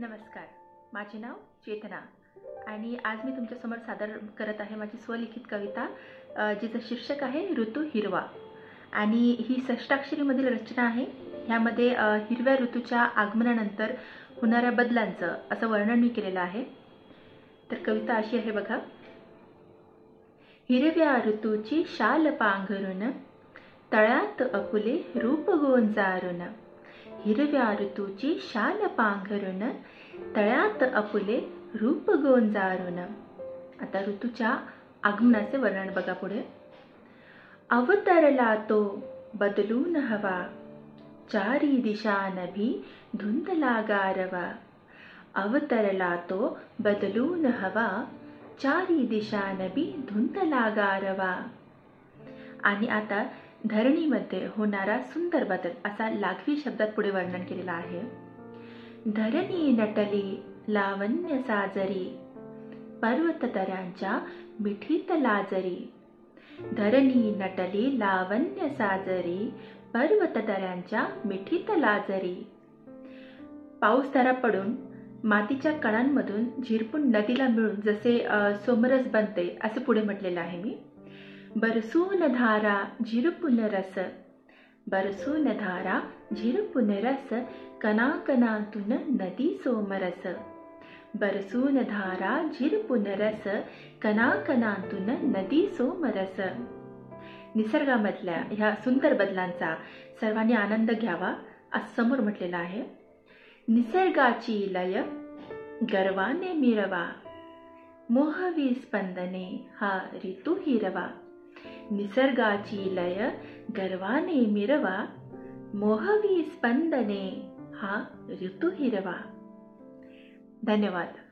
नमस्कार. माझे नाव चेतना आणि आज मी तुमच्यासमोर सादर करत आहे माझी स्वलिखित कविता जिचं शीर्षक आहे ऋतू हिरवा. आणि ही षष्टाक्षरीमधील रचना आहे. ह्यामध्ये हिरव्या ऋतूच्या आगमनानंतर होणाऱ्या बदलांचं असं वर्णन मी केलेलं आहे. तर कविता अशी आहे बघा. हिरव्या ऋतूची शाल पांघरून तळ्यात अकुले रूप गोंजारून हिरव्या ऋतूची शाल पांघरण तळ्यात अपुले रूप गोंजारून आता ऋतूच्या आगमनाचे वर्णन बघा पुढे अवतरला तो बदलून हवा चारी दिशानभी धुंदला गारवा अवतरला तो बदलून हवा चारी दिशानभी धुंदला गारवा आणि आता धरणीमध्ये होणारा सुंदर बदल असा लाघवी शब्दात पुढे वर्णन केलेला आहे. धरणी नटली लावण्य साजरी पर्वत तऱ्यांच्या मिठीत लाजरी. धरणी नटली लावण्य साजरी पर्वत तऱ्यांच्या मिठीत लाजरी. पाऊस धारा पडून मातीच्या कणांमधून झिरपून नदीला मिळून जसे सोमरस बनते असे पुढे म्हटलेलं आहे मी. बरसून धारा झिरपुनरस बरसून धारा झिरपुनरस कनाकनातून नदी सोमरस बरसून धारा झिरपुनरस कनाकनातून नदी सोमरस निसर्गामधल्या ह्या सुंदर बदलांचा सर्वांनी आनंद घ्यावा असं समोर म्हटलेलं आहे. निसर्गाची लय गर्वाने मिरवा मोहवी स्पंदने हा ऋतू हिरवा. निसर्गाची लय गर्वाने मिरवा मोहवी स्पंदने हा ऋतू हिरवा धन्यवाद.